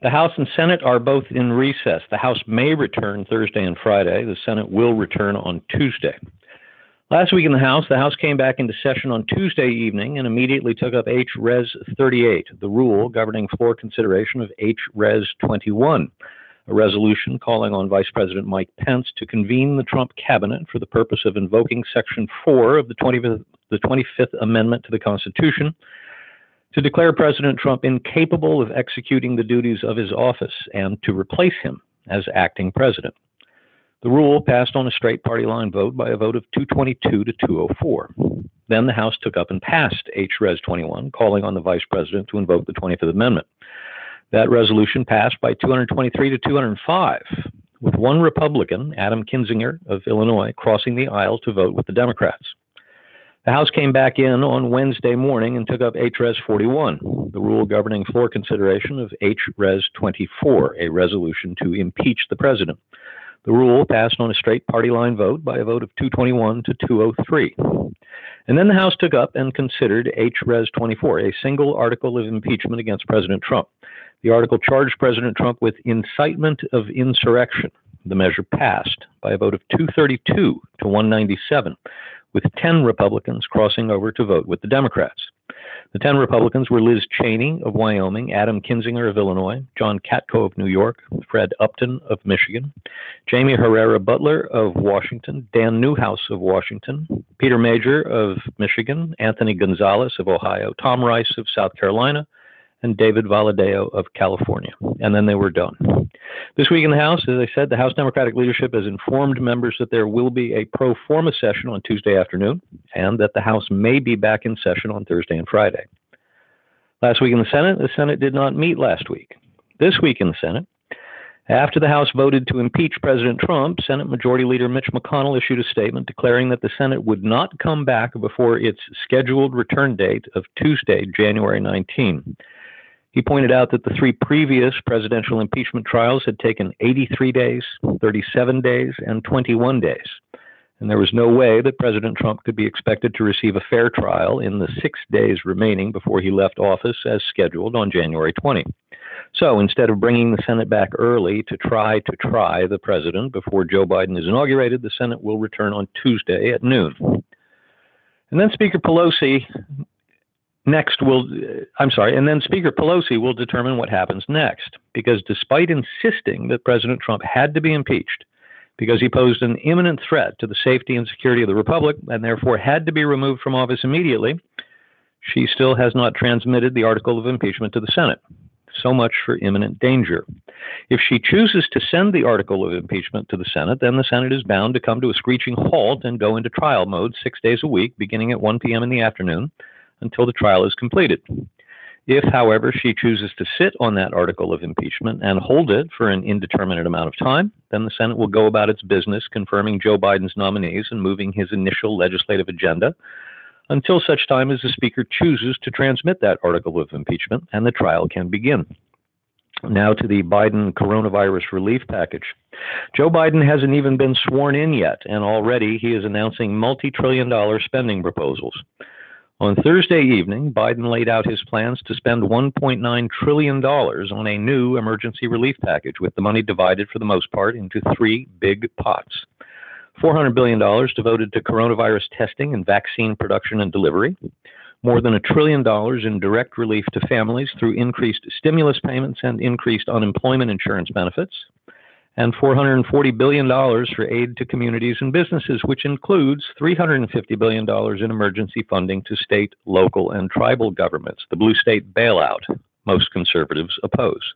The House and Senate are both in recess. The House may return Thursday and Friday. The Senate will return on Tuesday. Last week in the House, the House came back into session on Tuesday evening and immediately took up H. Res. 38, the rule governing floor consideration of H. Res. 21, a resolution calling on Vice President Mike Pence to convene the Trump cabinet for the purpose of invoking Section 4 of the 25th, the 25th Amendment to the Constitution to declare President Trump incapable of executing the duties of his office and to replace him as acting president. The rule passed on a straight party line vote by a vote of 222 to 204. Then the House took up and passed H. Res. 21, calling on the Vice President to invoke the 25th Amendment. That resolution passed by 223 to 205, with one Republican, Adam Kinzinger of Illinois, crossing the aisle to vote with the Democrats. The House came back in on Wednesday morning and took up H. Res. 41, the rule governing floor consideration of H. Res. 24, a resolution to impeach the president. The rule passed on a straight party line vote by a vote of 221 to 203. And then the House took up and considered H. Res. 24, a single article of impeachment against President Trump. The article charged President Trump with incitement of insurrection. The measure passed by a vote of 232 to 197 with 10 Republicans crossing over to vote with the Democrats. The 10 Republicans were Liz Cheney of Wyoming, Adam Kinzinger of Illinois, John Katko of New York, Fred Upton of Michigan, Jaime Herrera Beutler of Washington, Dan Newhouse of Washington, Peter Meijer of Michigan, Anthony Gonzalez of Ohio, Tom Rice of South Carolina, and David Valadao of California. And then they were done. This week in the House, as I said, the House Democratic leadership has informed members that there will be a pro forma session on Tuesday afternoon and that the House may be back in session on Thursday and Friday. Last week in the Senate, the Senate did not meet last week. This week in the Senate, after the House voted to impeach President Trump, Senate Majority Leader Mitch McConnell issued a statement declaring that the Senate would not come back before its scheduled return date of Tuesday, January 19. He pointed out that the three previous presidential impeachment trials had taken 83 days, 37 days, and 21 days. And there was no way that President Trump could be expected to receive a fair trial in the six days remaining before he left office as scheduled on January 20. So instead of bringing the Senate back early to try to try the president before Joe Biden is inaugurated, the Senate will return on Tuesday at noon. And then Speaker Pelosi next will uh, I'm sorry, and then Speaker Pelosi will determine what happens next because despite insisting that President Trump had to be impeached because he posed an imminent threat to the safety and security of the republic and therefore had to be removed from office immediately, she still has not transmitted the article of impeachment to the Senate. So much for imminent danger. If she chooses to send the article of impeachment to the Senate, then the Senate is bound to come to a screeching halt and go into trial mode six days a week, beginning at 1 p.m. in the afternoon until the trial is completed. If, however, she chooses to sit on that article of impeachment and hold it for an indeterminate amount of time, then the Senate will go about its business confirming Joe Biden's nominees and moving his initial legislative agenda until such time as the Speaker chooses to transmit that article of impeachment and the trial can begin. Now to the Biden coronavirus relief package. Joe Biden hasn't even been sworn in yet, and already he is announcing multi trillion dollar spending proposals. On Thursday evening, Biden laid out his plans to spend $1.9 trillion on a new emergency relief package, with the money divided for the most part into three big pots. $400 billion devoted to coronavirus testing and vaccine production and delivery, more than a trillion dollars in direct relief to families through increased stimulus payments and increased unemployment insurance benefits, and $440 billion for aid to communities and businesses, which includes $350 billion in emergency funding to state, local, and tribal governments, the blue state bailout most conservatives oppose.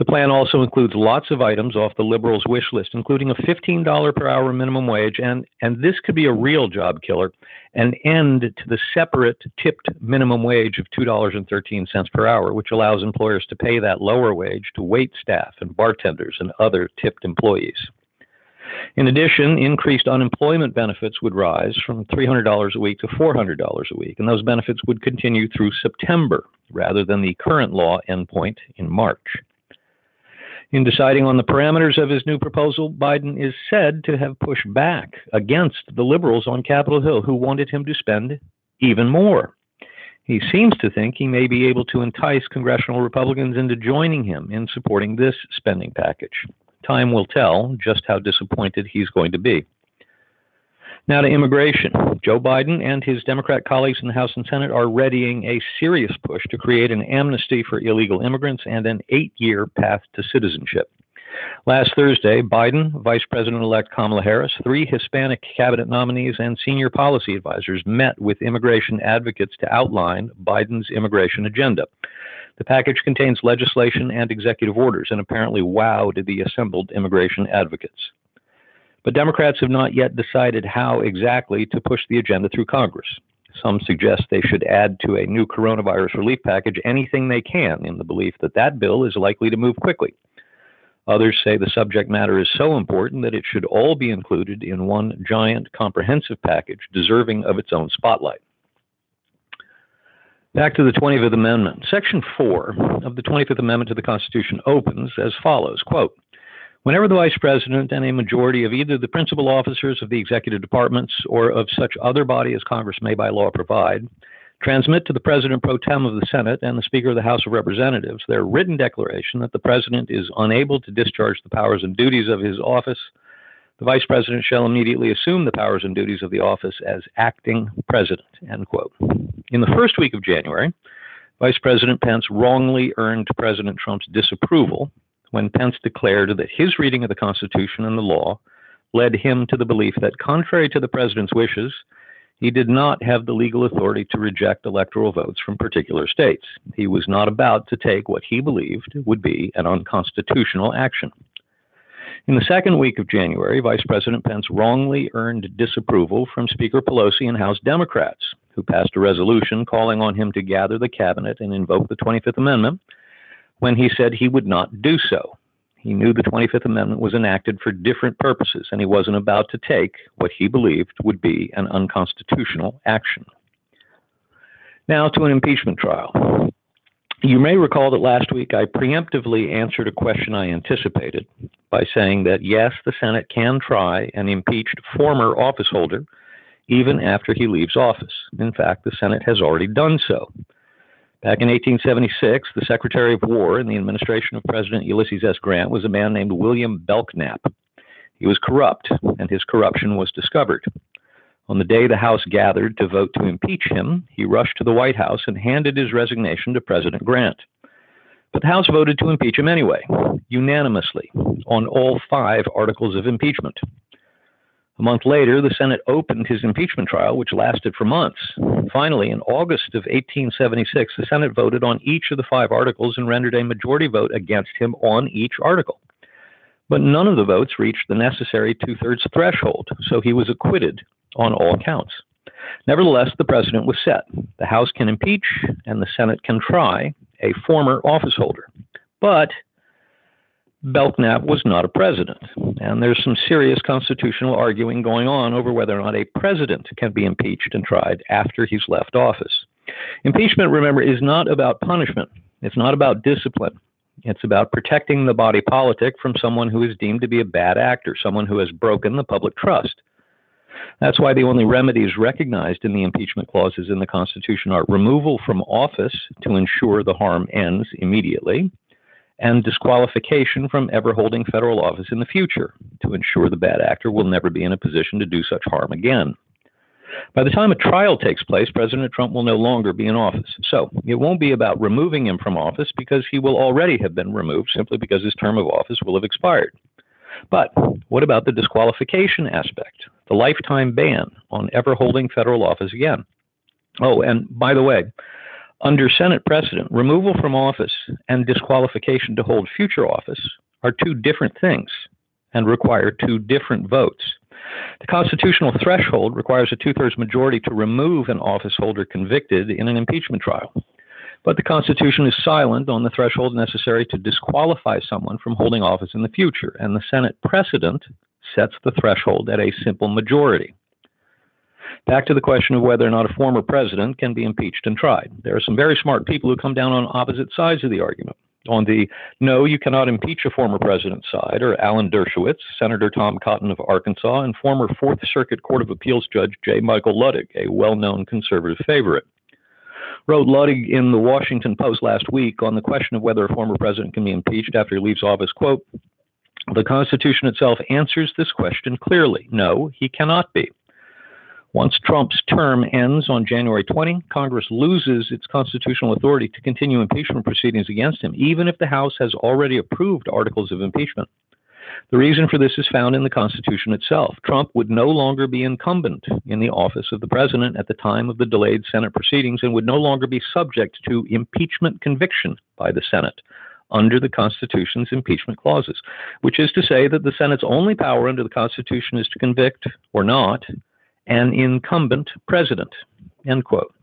The plan also includes lots of items off the liberals' wish list, including a $15 per hour minimum wage, and, and this could be a real job killer, an end to the separate tipped minimum wage of $2.13 per hour, which allows employers to pay that lower wage to wait staff and bartenders and other tipped employees. In addition, increased unemployment benefits would rise from $300 a week to $400 a week, and those benefits would continue through September rather than the current law endpoint in March. In deciding on the parameters of his new proposal, Biden is said to have pushed back against the liberals on Capitol Hill who wanted him to spend even more. He seems to think he may be able to entice congressional Republicans into joining him in supporting this spending package. Time will tell just how disappointed he's going to be. Now to immigration. Joe Biden and his Democrat colleagues in the House and Senate are readying a serious push to create an amnesty for illegal immigrants and an eight year path to citizenship. Last Thursday, Biden, Vice President elect Kamala Harris, three Hispanic cabinet nominees, and senior policy advisors met with immigration advocates to outline Biden's immigration agenda. The package contains legislation and executive orders and apparently wowed the assembled immigration advocates. But Democrats have not yet decided how exactly to push the agenda through Congress. Some suggest they should add to a new coronavirus relief package anything they can in the belief that that bill is likely to move quickly. Others say the subject matter is so important that it should all be included in one giant comprehensive package deserving of its own spotlight. Back to the 25th Amendment. Section 4 of the 25th Amendment to the Constitution opens as follows quote, Whenever the Vice President and a majority of either the principal officers of the executive departments or of such other body as Congress may by law provide transmit to the President pro tem of the Senate and the Speaker of the House of Representatives their written declaration that the President is unable to discharge the powers and duties of his office, the Vice President shall immediately assume the powers and duties of the office as acting President. End quote. In the first week of January, Vice President Pence wrongly earned President Trump's disapproval when Pence declared that his reading of the Constitution and the law led him to the belief that, contrary to the president's wishes, he did not have the legal authority to reject electoral votes from particular states. He was not about to take what he believed would be an unconstitutional action. In the second week of January, Vice President Pence wrongly earned disapproval from Speaker Pelosi and House Democrats, who passed a resolution calling on him to gather the cabinet and invoke the 25th Amendment when he said he would not do so. He knew the 25th Amendment was enacted for different purposes, and he wasn't about to take what he believed would be an unconstitutional action. Now to an impeachment trial. You may recall that last week I preemptively answered a question I anticipated by saying that yes, the Senate can try an impeached former office holder even after he leaves office. In fact, the Senate has already done so. Back in 1876, the Secretary of War in the administration of President Ulysses S. Grant was a man named William Belknap. He was corrupt, and his corruption was discovered. On the day the House gathered to vote to impeach him, he rushed to the White House and handed his resignation to President Grant. But the House voted to impeach him anyway, unanimously, on all five articles of impeachment. A month later, the Senate opened his impeachment trial, which lasted for months. Finally, in August of 1876, the Senate voted on each of the five articles and rendered a majority vote against him on each article. But none of the votes reached the necessary two thirds threshold, so he was acquitted on all counts. Nevertheless, the president was set. The House can impeach, and the Senate can try a former office holder. But Belknap was not a president, and there's some serious constitutional arguing going on over whether or not a president can be impeached and tried after he's left office. Impeachment, remember, is not about punishment, it's not about discipline. It's about protecting the body politic from someone who is deemed to be a bad actor, someone who has broken the public trust. That's why the only remedies recognized in the impeachment clauses in the Constitution are removal from office to ensure the harm ends immediately, and disqualification from ever holding federal office in the future to ensure the bad actor will never be in a position to do such harm again. By the time a trial takes place, President Trump will no longer be in office. So it won't be about removing him from office because he will already have been removed simply because his term of office will have expired. But what about the disqualification aspect, the lifetime ban on ever holding federal office again? Oh, and by the way, under Senate precedent, removal from office and disqualification to hold future office are two different things and require two different votes. The constitutional threshold requires a two thirds majority to remove an office holder convicted in an impeachment trial. But the Constitution is silent on the threshold necessary to disqualify someone from holding office in the future, and the Senate precedent sets the threshold at a simple majority. Back to the question of whether or not a former president can be impeached and tried. There are some very smart people who come down on opposite sides of the argument. On the no, you cannot impeach a former president side are Alan Dershowitz, Senator Tom Cotton of Arkansas, and former Fourth Circuit Court of Appeals Judge J. Michael Luttig, a well known conservative favorite. wrote Luttig in the Washington Post last week on the question of whether a former president can be impeached after he leaves office, quote, the Constitution itself answers this question clearly. No, he cannot be. Once Trump's term ends on January 20, Congress loses its constitutional authority to continue impeachment proceedings against him, even if the House has already approved articles of impeachment. The reason for this is found in the Constitution itself. Trump would no longer be incumbent in the office of the president at the time of the delayed Senate proceedings and would no longer be subject to impeachment conviction by the Senate under the Constitution's impeachment clauses, which is to say that the Senate's only power under the Constitution is to convict or not an incumbent president. End quote.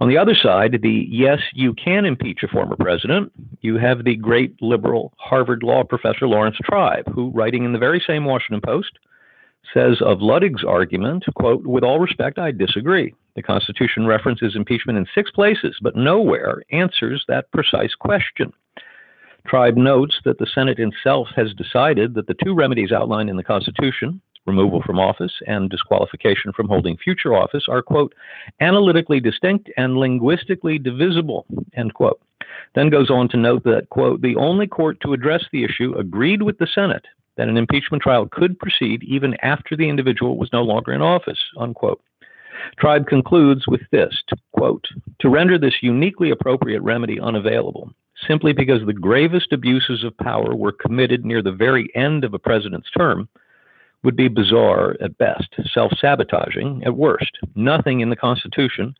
On the other side, the yes, you can impeach a former president, you have the great liberal Harvard law professor Laurence Tribe, who, writing in the very same Washington Post, says of Luttig's argument, quote, with all respect, I disagree. The Constitution references impeachment in six places, but nowhere answers that precise question. Tribe notes that the Senate itself has decided that the two remedies outlined in the Constitution, removal from office, and disqualification from holding future office are, quote, analytically distinct and linguistically divisible, end quote. Then goes on to note that, quote, the only court to address the issue agreed with the Senate that an impeachment trial could proceed even after the individual was no longer in office, unquote. Tribe concludes with this to, quote, to render this uniquely appropriate remedy unavailable, simply because the gravest abuses of power were committed near the very end of a president's term, would be bizarre at best, self sabotaging at worst. Nothing in the Constitution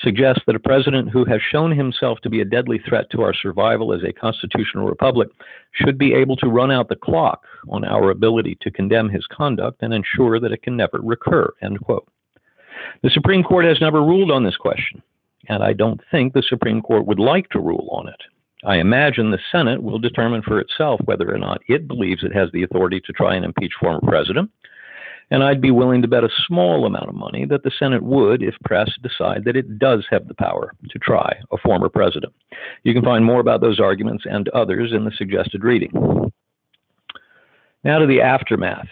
suggests that a president who has shown himself to be a deadly threat to our survival as a constitutional republic should be able to run out the clock on our ability to condemn his conduct and ensure that it can never recur. End quote. The Supreme Court has never ruled on this question, and I don't think the Supreme Court would like to rule on it. I imagine the Senate will determine for itself whether or not it believes it has the authority to try and impeach former president. And I'd be willing to bet a small amount of money that the Senate would, if pressed, decide that it does have the power to try a former president. You can find more about those arguments and others in the suggested reading. Now to the aftermath.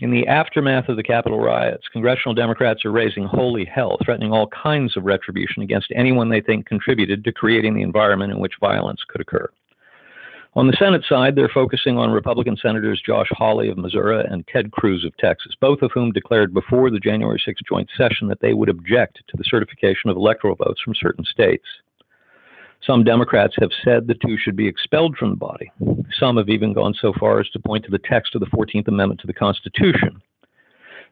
In the aftermath of the Capitol riots, congressional Democrats are raising holy hell, threatening all kinds of retribution against anyone they think contributed to creating the environment in which violence could occur. On the Senate side, they're focusing on Republican Senators Josh Hawley of Missouri and Ted Cruz of Texas, both of whom declared before the January 6 joint session that they would object to the certification of electoral votes from certain states. Some Democrats have said the two should be expelled from the body. Some have even gone so far as to point to the text of the 14th Amendment to the Constitution.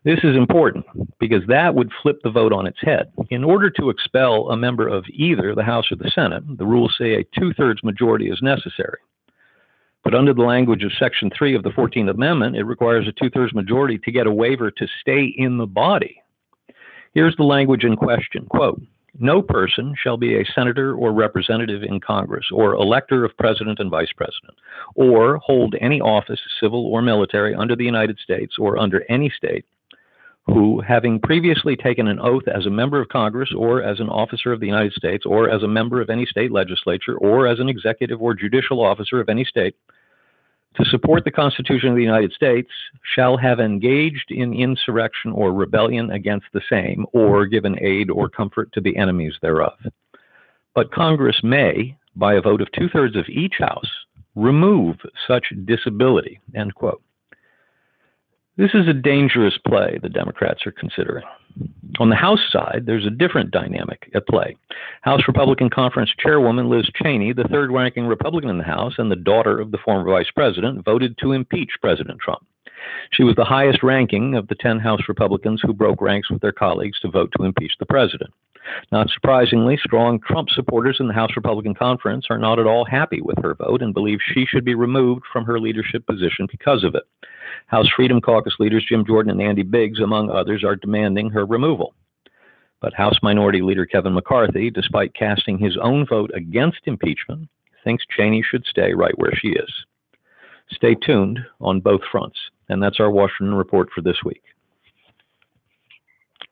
This is important because that would flip the vote on its head. In order to expel a member of either the House or the Senate, the rules say a two thirds majority is necessary. But under the language of Section 3 of the 14th Amendment, it requires a two thirds majority to get a waiver to stay in the body. Here's the language in question quote, no person shall be a senator or representative in Congress, or elector of president and vice president, or hold any office, civil or military, under the United States or under any state, who, having previously taken an oath as a member of Congress, or as an officer of the United States, or as a member of any state legislature, or as an executive or judicial officer of any state, to support the Constitution of the United States shall have engaged in insurrection or rebellion against the same, or given aid or comfort to the enemies thereof. But Congress may, by a vote of two thirds of each House, remove such disability. End quote. This is a dangerous play the Democrats are considering. On the House side, there's a different dynamic at play. House Republican Conference Chairwoman Liz Cheney, the third ranking Republican in the House and the daughter of the former vice president, voted to impeach President Trump. She was the highest ranking of the 10 House Republicans who broke ranks with their colleagues to vote to impeach the president. Not surprisingly, strong Trump supporters in the House Republican Conference are not at all happy with her vote and believe she should be removed from her leadership position because of it. House Freedom Caucus leaders Jim Jordan and Andy Biggs, among others, are demanding her removal. But House Minority Leader Kevin McCarthy, despite casting his own vote against impeachment, thinks Cheney should stay right where she is. Stay tuned on both fronts. And that's our Washington report for this week.